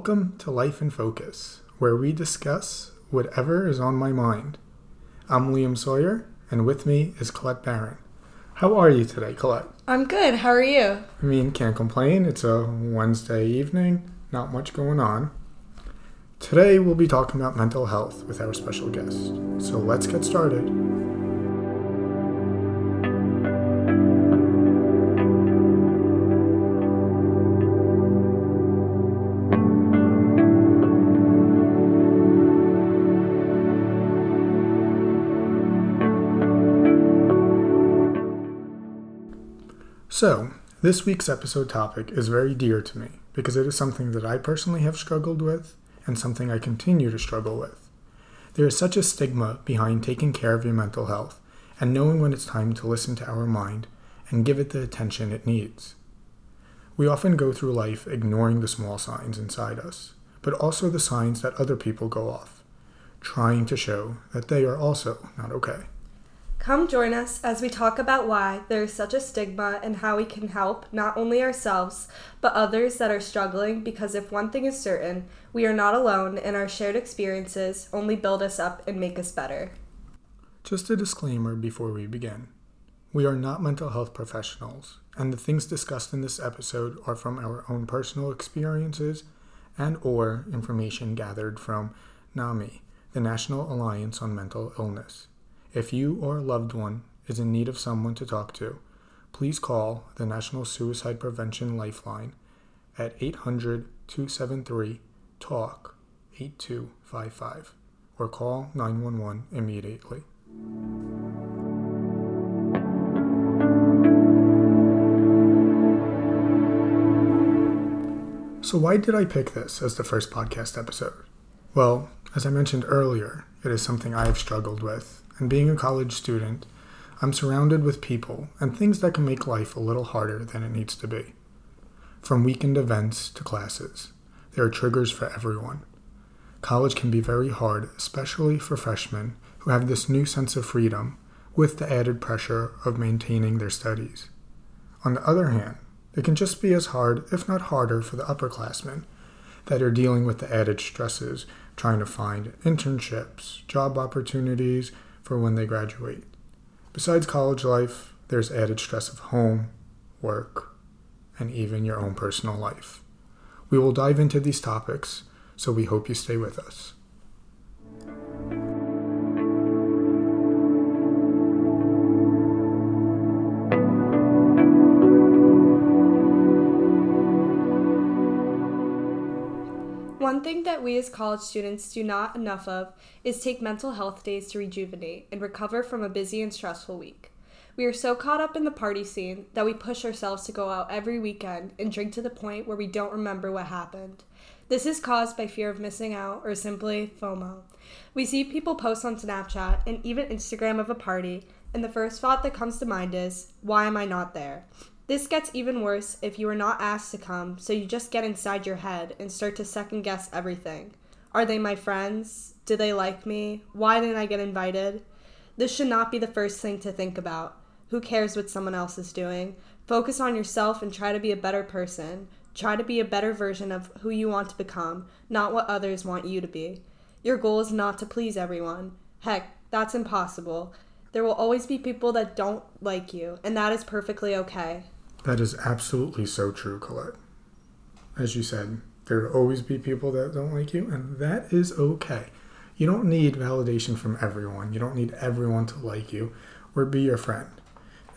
Welcome to Life in Focus, where we discuss whatever is on my mind. I'm Liam Sawyer, and with me is Colette Barron. How are you today, Colette? I'm good. How are you? I mean, can't complain. It's a Wednesday evening, not much going on. Today, we'll be talking about mental health with our special guest. So let's get started. So, this week's episode topic is very dear to me because it is something that I personally have struggled with and something I continue to struggle with. There is such a stigma behind taking care of your mental health and knowing when it's time to listen to our mind and give it the attention it needs. We often go through life ignoring the small signs inside us, but also the signs that other people go off, trying to show that they are also not okay. Come join us as we talk about why there is such a stigma and how we can help not only ourselves, but others that are struggling because if one thing is certain, we are not alone and our shared experiences only build us up and make us better. Just a disclaimer before we begin. We are not mental health professionals, and the things discussed in this episode are from our own personal experiences and or information gathered from NAMI, the National Alliance on Mental Illness. If you or a loved one is in need of someone to talk to, please call the National Suicide Prevention Lifeline at 800 273 TALK 8255 or call 911 immediately. So, why did I pick this as the first podcast episode? Well, as I mentioned earlier, it is something I have struggled with, and being a college student, I'm surrounded with people and things that can make life a little harder than it needs to be. From weekend events to classes, there are triggers for everyone. College can be very hard, especially for freshmen who have this new sense of freedom with the added pressure of maintaining their studies. On the other hand, it can just be as hard, if not harder, for the upperclassmen that are dealing with the added stresses, trying to find internships, job opportunities for when they graduate. Besides college life, there's added stress of home, work, and even your own personal life. We will dive into these topics, so we hope you stay with us. One thing that we as college students do not enough of is take mental health days to rejuvenate and recover from a busy and stressful week. We are so caught up in the party scene that we push ourselves to go out every weekend and drink to the point where we don't remember what happened. This is caused by fear of missing out or simply FOMO. We see people post on Snapchat and even Instagram of a party, and the first thought that comes to mind is, why am I not there? This gets even worse if you are not asked to come, so you just get inside your head and start to second guess everything. Are they my friends? Do they like me? Why didn't I get invited? This should not be the first thing to think about. Who cares what someone else is doing? Focus on yourself and try to be a better person. Try to be a better version of who you want to become, not what others want you to be. Your goal is not to please everyone. Heck, that's impossible. There will always be people that don't like you, and that is perfectly okay. That is absolutely so true, Colette. As you said, there will always be people that don't like you, and that is okay. You don't need validation from everyone. You don't need everyone to like you or be your friend.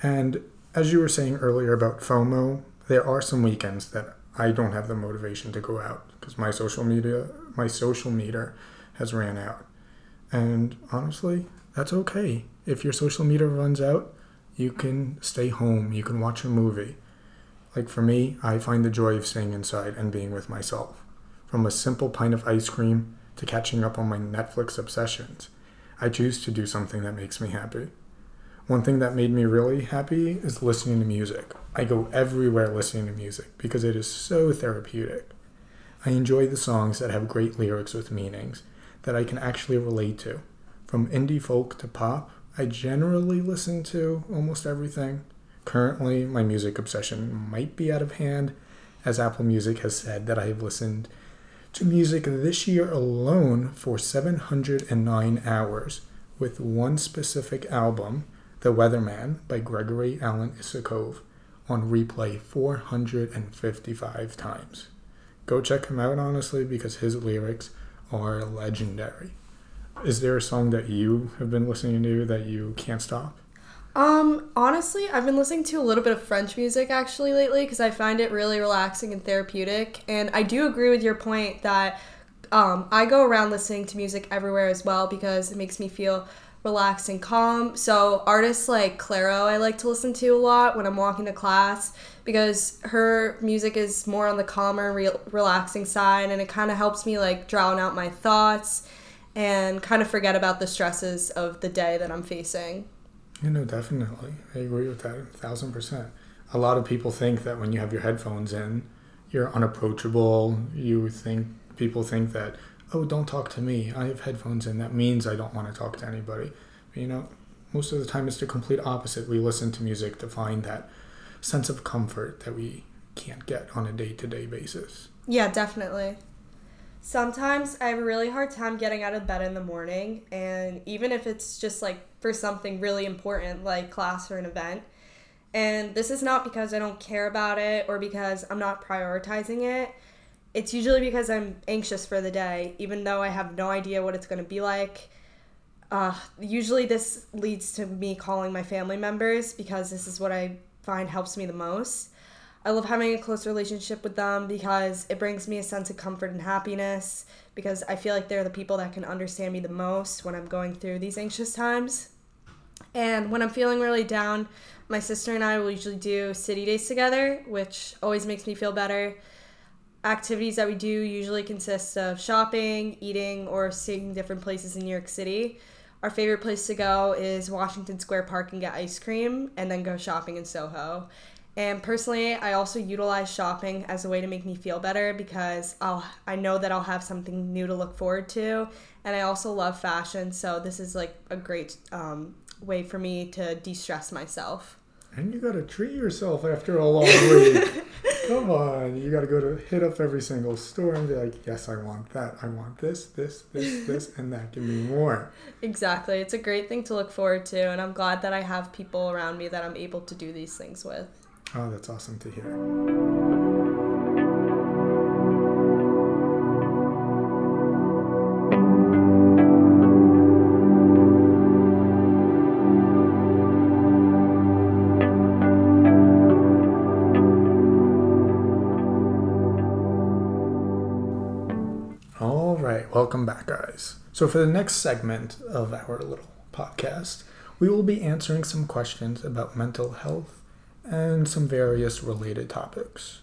And as you were saying earlier about FOMO, there are some weekends that I don't have the motivation to go out because my social media, my social meter has ran out. And honestly, that's okay. If your social meter runs out, you can stay home, you can watch a movie. Like for me, I find the joy of staying inside and being with myself. From a simple pint of ice cream to catching up on my Netflix obsessions, I choose to do something that makes me happy. One thing that made me really happy is listening to music. I go everywhere listening to music because it is so therapeutic. I enjoy the songs that have great lyrics with meanings that I can actually relate to. From indie folk to pop, I generally listen to almost everything. Currently, my music obsession might be out of hand, as Apple Music has said that I have listened to music this year alone for 709 hours, with one specific album, The Weatherman by Gregory Alan Isakov, on replay 455 times. Go check him out, honestly, because his lyrics are legendary. Is there a song that you have been listening to that you can't stop? Um, honestly, I've been listening to a little bit of French music actually lately because I find it really relaxing and therapeutic. And I do agree with your point that um, I go around listening to music everywhere as well because it makes me feel relaxed and calm. So artists like Clairo I like to listen to a lot when I'm walking to class because her music is more on the calmer, re- relaxing side, and it kind of helps me like drown out my thoughts and kind of forget about the stresses of the day that I'm facing. You know, definitely. I agree with that a thousand percent. A lot of people think that when you have your headphones in, you're unapproachable. You think people think that, oh, don't talk to me. I have headphones in. That means I don't want to talk to anybody. But, you know, most of the time it's the complete opposite. We listen to music to find that sense of comfort that we can't get on a day to day basis. Yeah, definitely. Sometimes I have a really hard time getting out of bed in the morning, and even if it's just like for something really important like class or an event, and this is not because I don't care about it or because I'm not prioritizing it. It's usually because I'm anxious for the day, even though I have no idea what it's going to be like. Uh, usually, this leads to me calling my family members because this is what I find helps me the most. I love having a close relationship with them because it brings me a sense of comfort and happiness because I feel like they're the people that can understand me the most when I'm going through these anxious times. And when I'm feeling really down, my sister and I will usually do city days together, which always makes me feel better. Activities that we do usually consist of shopping, eating, or seeing different places in New York City. Our favorite place to go is Washington Square Park and get ice cream, and then go shopping in Soho. And personally, I also utilize shopping as a way to make me feel better because I'll I know that I'll have something new to look forward to, and I also love fashion, so this is like a great um, way for me to de-stress myself. And you gotta treat yourself after a long week. Come on, you gotta go to hit up every single store and be like, yes, I want that. I want this, this, this, this, and that. Give me more. Exactly. It's a great thing to look forward to, and I'm glad that I have people around me that I'm able to do these things with. Oh, that's awesome to hear. All right, welcome back, guys. So, for the next segment of our little podcast, we will be answering some questions about mental health and some various related topics.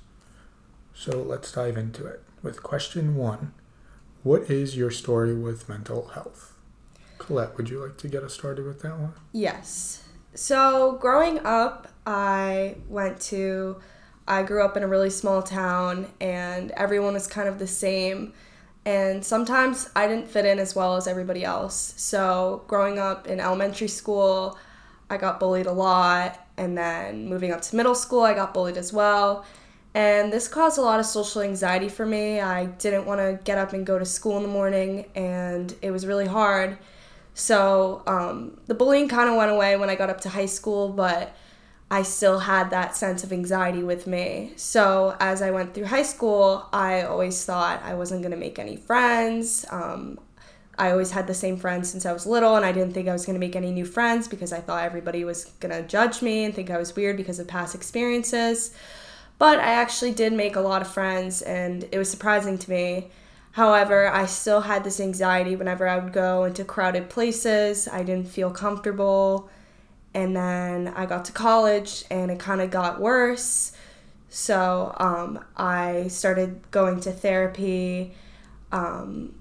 So let's dive into it with question one What is your story with mental health? Colette, would you like to get us started with that one? Yes. So, growing up, I went to, I grew up in a really small town and everyone was kind of the same. And sometimes I didn't fit in as well as everybody else. So, growing up in elementary school, I got bullied a lot. And then moving up to middle school, I got bullied as well. And this caused a lot of social anxiety for me. I didn't want to get up and go to school in the morning, and it was really hard. So um, the bullying kind of went away when I got up to high school, but I still had that sense of anxiety with me. So as I went through high school, I always thought I wasn't going to make any friends. Um, I always had the same friends since I was little, and I didn't think I was going to make any new friends because I thought everybody was going to judge me and think I was weird because of past experiences. But I actually did make a lot of friends, and it was surprising to me. However, I still had this anxiety whenever I would go into crowded places. I didn't feel comfortable. And then I got to college, and it kind of got worse. So um, I started going to therapy. Um,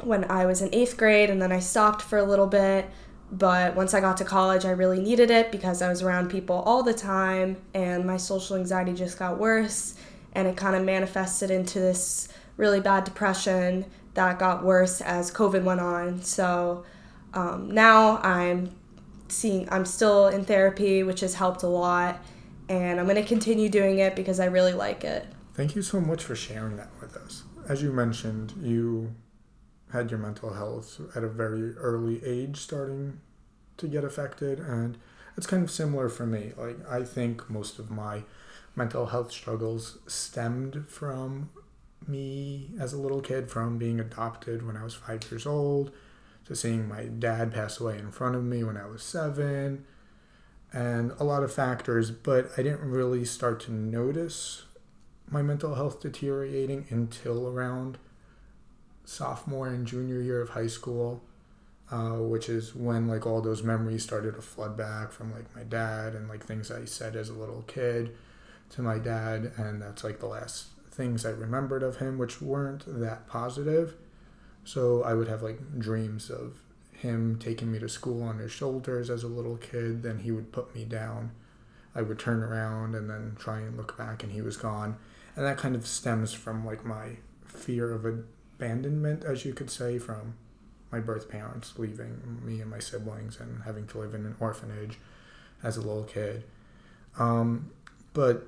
when I was in eighth grade, and then I stopped for a little bit. But once I got to college, I really needed it because I was around people all the time, and my social anxiety just got worse, and it kind of manifested into this really bad depression that got worse as COVID went on. So um, now I'm seeing, I'm still in therapy, which has helped a lot, and I'm going to continue doing it because I really like it. Thank you so much for sharing that with us. as you mentioned, you had your mental health at a very early age starting to get affected, and it's kind of similar for me. Like, I think most of my mental health struggles stemmed from me as a little kid, from being adopted when I was five years old, to seeing my dad pass away in front of me when I was seven, and a lot of factors, but I didn't really start to notice my mental health deteriorating until around sophomore and junior year of high school, uh, which is when like all those memories started to flood back from like my dad and like things I said as a little kid to my dad, and that's like the last things I remembered of him, which weren't that positive. So I would have like dreams of him taking me to school on his shoulders as a little kid, then he would put me down. I would turn around and then try and look back, and he was gone. And that kind of stems from like my fear of abandonment, as you could say, from my birth parents leaving me and my siblings and having to live in an orphanage as a little kid. Um, but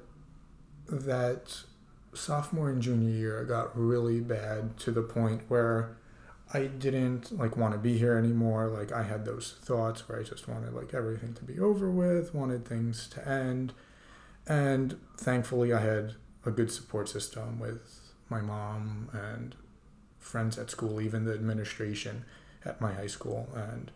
that sophomore and junior year got really bad to the point where I didn't like want to be here anymore. Like I had those thoughts where I just wanted like everything to be over with, wanted things to end. And thankfully I had a good support system with my mom and friends at school, even the administration at my high school and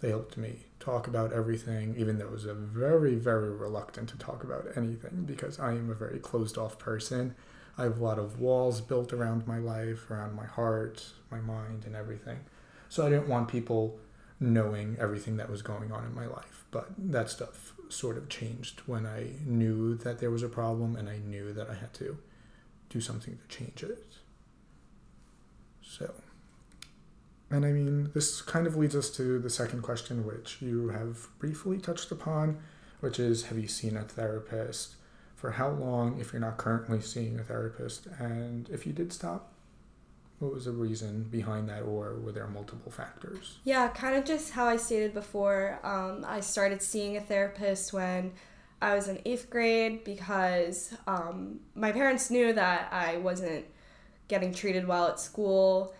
they helped me talk about everything, even though I was very, very reluctant to talk about anything because I am a very closed off person. I have a lot of walls built around my life, around my heart, my mind, and everything. So I didn't want people knowing everything that was going on in my life. But that stuff sort of changed when I knew that there was a problem and I knew that I had to do something to change it. So, and I mean, this kind of leads us to the second question, which you have briefly touched upon, which is Have you seen a therapist? for how long if you're not currently seeing a therapist and if you did stop what was the reason behind that or were there multiple factors yeah kind of just how i stated before um, i started seeing a therapist when i was in eighth grade because um, my parents knew that i wasn't getting treated well at school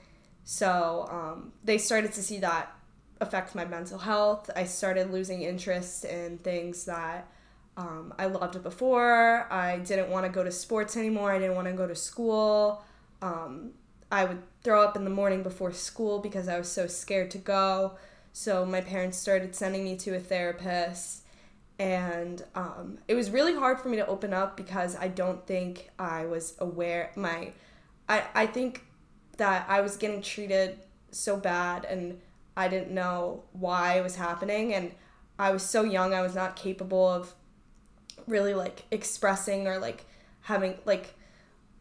so um, they started to see that affect my mental health i started losing interest in things that um, I loved before. I didn't want to go to sports anymore. I didn't want to go to school. Um, I would throw up in the morning before school because I was so scared to go. So my parents started sending me to a therapist. And um, it was really hard for me to open up because I don't think I was aware. My, I, I think that I was getting treated so bad and I didn't know why it was happening. And I was so young, I was not capable of really like expressing or like having like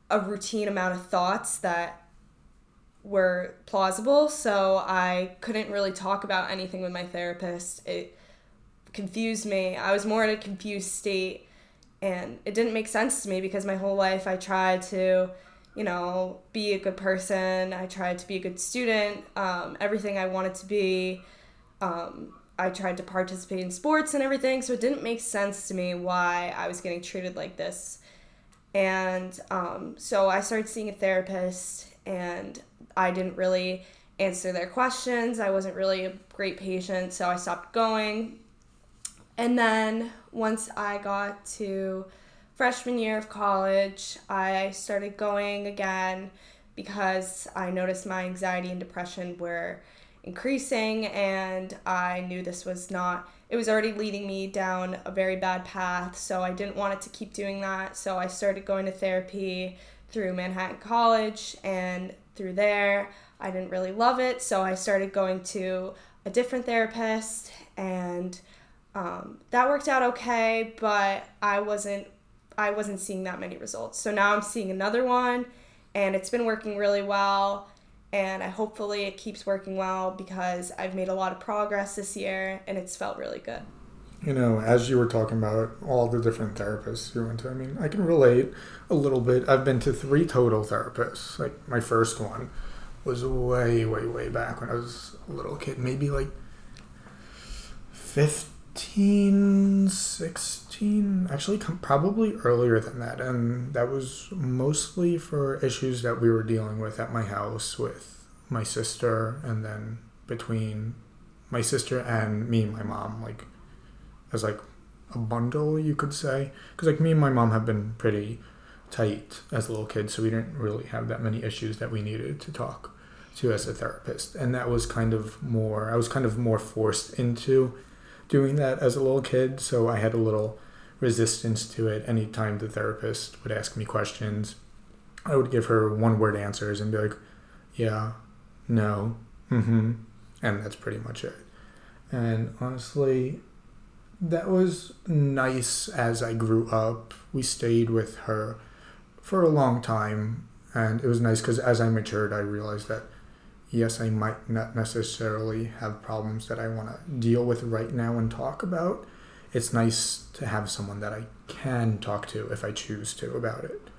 a routine amount of thoughts that were plausible. So i couldn't really talk about anything with my therapist. It confused me. I was more in a confused state and it didn't make sense to me because my whole life i tried to you know be a good person i tried to be a good student um, everything i wanted to be um, I tried to participate in sports and everything, so it didn't make sense to me why I was getting treated like this. And um, so I started seeing a therapist, and I didn't really answer their questions. I wasn't really a great patient, so I stopped going. And then once I got to freshman year of college, I started going again because I noticed my anxiety and depression were increasing and I knew this was not it was already leading me down a very bad path so I didn't want it to keep doing that. So I started going to therapy through Manhattan College and through there. I didn't really love it so I started going to a different therapist and um, that worked out okay but I wasn't I wasn't seeing that many results so now I'm seeing another one and it's been working really well and I hopefully it keeps working well because I've made a lot of progress this year and it's felt really good. You know, as you were talking about all the different therapists you went to, I mean, I can relate a little bit. I've been to three total therapists. Like my first one was way, way, way back when I was a little kid, maybe like fifth 15, 16, actually, probably earlier than that. And that was mostly for issues that we were dealing with at my house with my sister, and then between my sister and me and my mom, like, as like a bundle, you could say. Because, like, me and my mom have been pretty tight as little kids, so we didn't really have that many issues that we needed to talk to as a therapist. And that was kind of more, I was kind of more forced into doing that as a little kid, so I had a little resistance to it. Anytime the therapist would ask me questions, I would give her one word answers and be like, yeah, no, mm hmm. And that's pretty much it. And honestly, that was nice as I grew up. We stayed with her for a long time, and it was nice because as I matured, I realized that yes, I might not necessarily have problems that I want to deal with right now and talk about. It's nice to have someone that I can talk to if I choose to about it.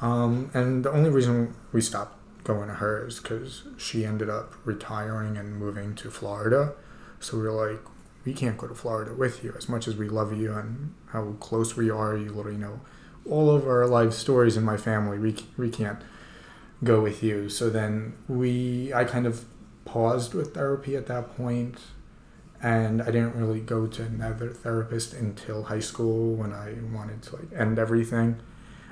Um, and the only reason we stopped going to her is because she ended up retiring and moving to Florida. So we were like, we can't go to Florida with you as much as we love you and how close we are. You literally know all of our life stories in my family. We, we can't go with you. So then we, I kind of paused with therapy at that point, and I didn't really go to another therapist until high school when I wanted to like end everything,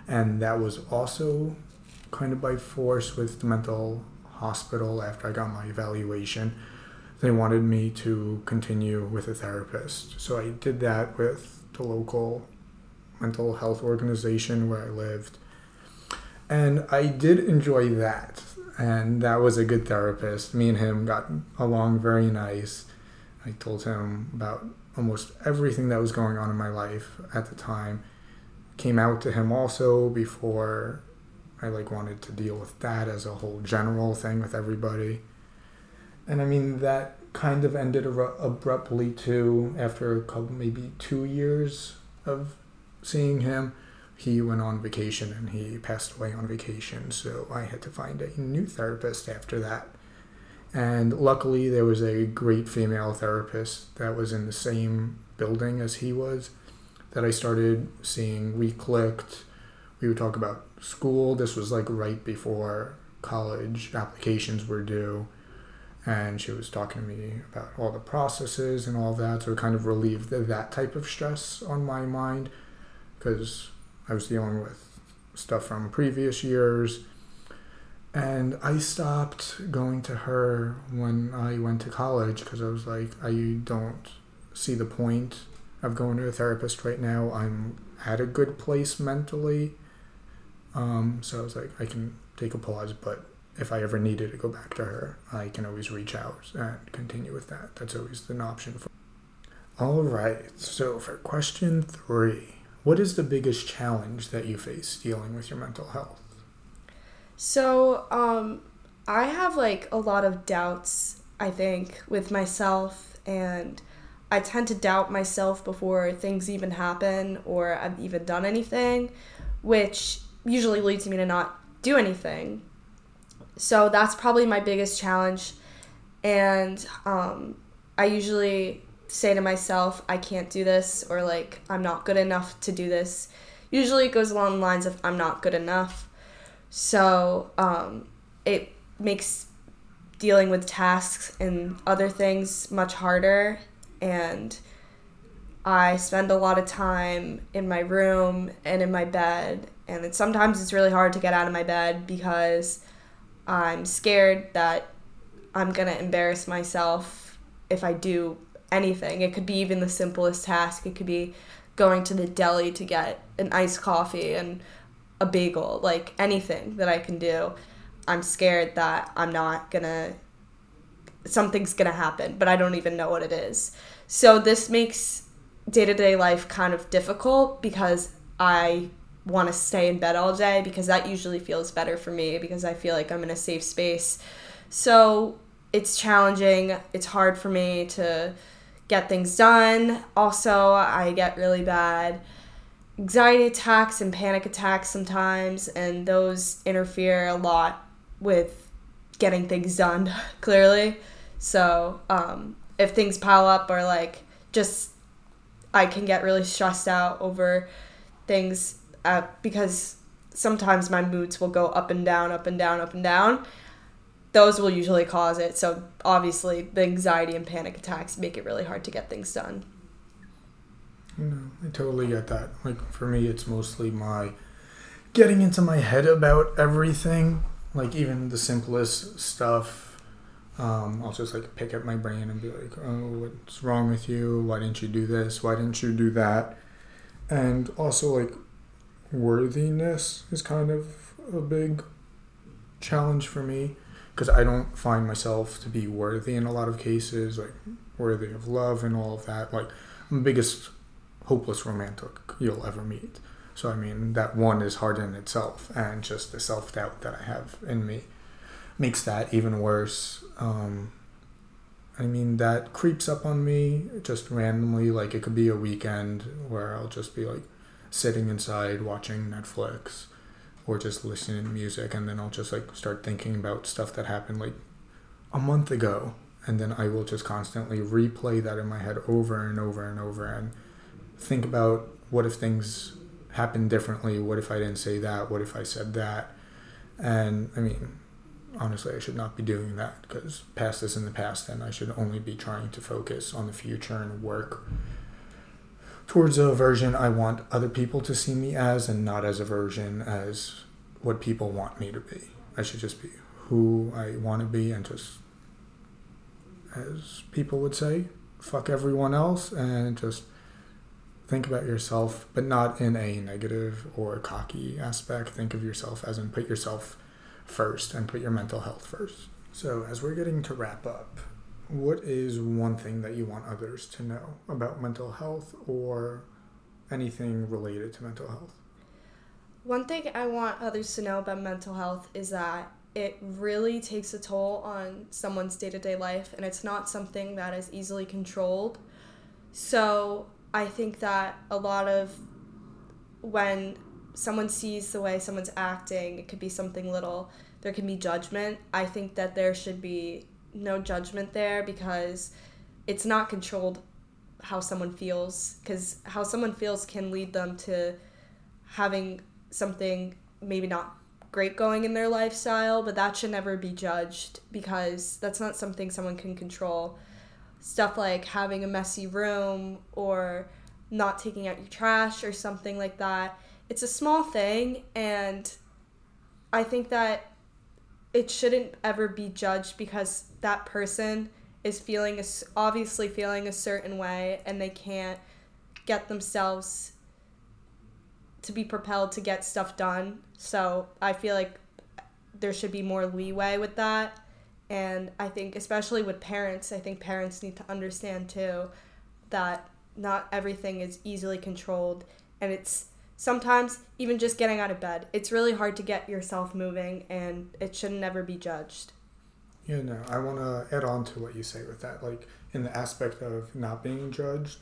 and that was also kind of by force with the mental hospital after I got my evaluation. They wanted me to continue with a therapist, so I did that with the local mental health organization where I lived and I did enjoy that. And that was a good therapist. Me and him got along very nice. I told him about almost everything that was going on in my life at the time. Came out to him also before I like wanted to deal with that as a whole general thing with everybody. And I mean that kind of ended abruptly too after a couple maybe 2 years of seeing him he went on vacation and he passed away on vacation. So I had to find a new therapist after that. And luckily, there was a great female therapist that was in the same building as he was that I started seeing. We clicked. We would talk about school. This was like right before college applications were due. And she was talking to me about all the processes and all that. So it kind of relieved that type of stress on my mind because I was dealing with stuff from previous years. And I stopped going to her when I went to college because I was like, I don't see the point of going to a therapist right now. I'm at a good place mentally. Um, so I was like, I can take a pause, but if I ever needed to go back to her, I can always reach out and continue with that. That's always an option for. All right. So for question three. What is the biggest challenge that you face dealing with your mental health? So, um, I have like a lot of doubts, I think, with myself, and I tend to doubt myself before things even happen or I've even done anything, which usually leads me to not do anything. So, that's probably my biggest challenge. And um, I usually say to myself, I can't do this, or like, I'm not good enough to do this. Usually it goes along the lines of, I'm not good enough. So um, it makes dealing with tasks and other things much harder. And I spend a lot of time in my room and in my bed. And it, sometimes it's really hard to get out of my bed because I'm scared that I'm going to embarrass myself if I do anything. It could be even the simplest task. It could be going to the deli to get an iced coffee and a bagel, like anything that I can do. I'm scared that I'm not gonna, something's gonna happen, but I don't even know what it is. So this makes day to day life kind of difficult because I want to stay in bed all day because that usually feels better for me because I feel like I'm in a safe space. So it's challenging. It's hard for me to get things done. Also, I get really bad anxiety attacks and panic attacks sometimes, and those interfere a lot with getting things done, clearly. So, um, if things pile up or like just I can get really stressed out over things uh, because sometimes my moods will go up and down, up and down, up and down. Those will usually cause it. So obviously, the anxiety and panic attacks make it really hard to get things done. You know, I totally get that. Like for me, it's mostly my getting into my head about everything. Like even the simplest stuff, um, I'll just like pick up my brain and be like, "Oh, what's wrong with you? Why didn't you do this? Why didn't you do that?" And also like worthiness is kind of a big challenge for me because I don't find myself to be worthy in a lot of cases, like worthy of love and all of that. Like I'm the biggest hopeless romantic you'll ever meet. So I mean that one is hard in itself, and just the self doubt that I have in me makes that even worse. Um, I mean that creeps up on me just randomly. Like it could be a weekend where I'll just be like sitting inside watching Netflix or just listening to music, and then I'll just like start thinking about stuff that happened like a month ago, and then I will just constantly replay that in my head over and over and over and think about what if things happened differently? What if I didn't say that? What if I said that? And I mean, honestly, I should not be doing that because past is in the past, and I should only be trying to focus on the future and work towards a version I want other people to see me as, and not as a version as what people want me to be. I should just be who I want to be, and just, as people would say, fuck everyone else, and just think about yourself, but not in a negative or cocky aspect. Think of yourself as in put yourself first and put your mental health first. So, as we're getting to wrap up, what is one thing that you want others to know about mental health or anything related to mental health? One thing I want others to know about mental health is that it really takes a toll on someone's day to day life and it's not something that is easily controlled. So, I think that a lot of when someone sees the way someone's acting, it could be something little, there can be judgment. I think that there should be no judgment there because it's not controlled how someone feels because how someone feels can lead them to having something maybe not great going in their lifestyle, but that should never be judged because that's not something someone can control stuff like having a messy room or not taking out your trash or something like that. It's a small thing, and I think that it shouldn't ever be judged because that person is feeling obviously feeling a certain way and they can't get themselves to be propelled to get stuff done. So I feel like there should be more leeway with that and I think, especially with parents, I think parents need to understand too that not everything is easily controlled. And it's sometimes even just getting out of bed, it's really hard to get yourself moving, and it should never be judged. Yeah, no, I want to add on to what you say with that. Like, in the aspect of not being judged,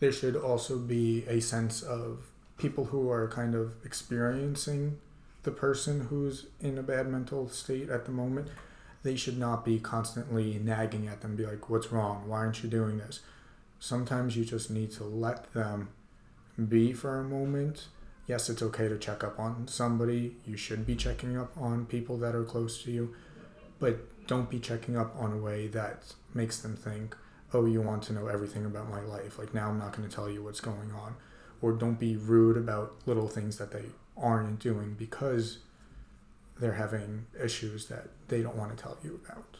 there should also be a sense of people who are kind of experiencing the person who's in a bad mental state at the moment they should not be constantly nagging at them, be like, what's wrong? Why aren't you doing this? Sometimes you just need to let them be for a moment. Yes, it's okay to check up on somebody. You should be checking up on people that are close to you, but don't be checking up on a way that makes them think, oh, you want to know everything about my life. Like, now I'm not going to tell you what's going on. Or don't be rude about little things that they aren't doing because they're having issues that they don't want to tell you about.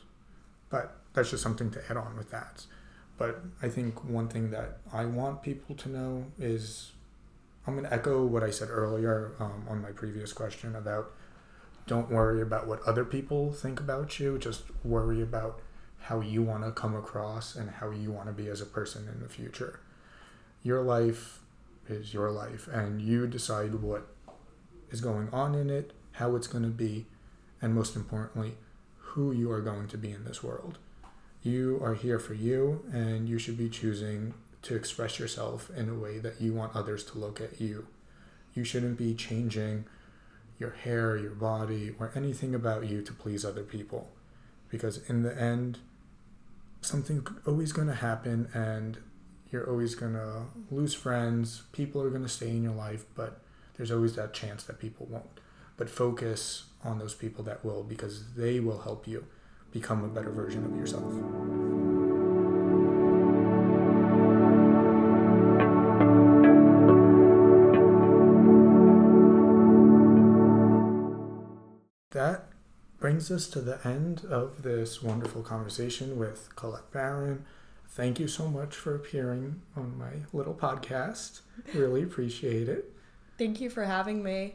But that's just something to add on with that. But I think one thing that I want people to know is I'm going to echo what I said earlier um, on my previous question about don't worry about what other people think about you, just worry about how you want to come across and how you want to be as a person in the future. Your life is your life, and you decide what is going on in it how it's going to be, and most importantly, who you are going to be in this world. You are here for you, and you should be choosing to express yourself in a way that you want others to look at you. You shouldn't be changing your hair, your body, or anything about you to please other people. Because in the end, something's always going to happen, and You're always going to lose friends. People are going to stay in your life, but there's always that chance that people won't. But focus on those people that will because they will help you become a better version of yourself. That brings us to the end of this wonderful conversation with Colette Barron. Thank you so much for appearing on my little podcast. Really appreciate it. Thank you for having me.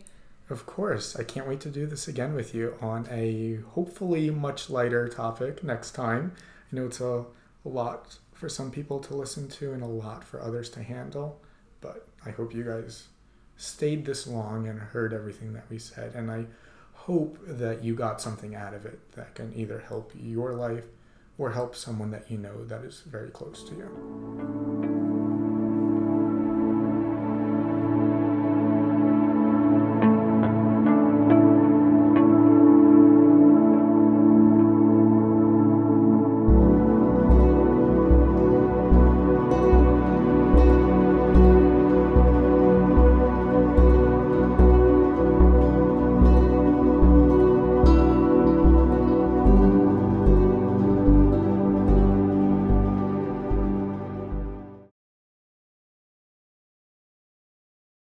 Of course. I can't wait to do this again with you on a hopefully much lighter topic next time. I know it's a, lot for some people to listen to and a lot for others to handle, but I hope you guys stayed this long and heard everything that we said. And I hope that you got something out of it that can either help your life or help someone that you know that is very close to you.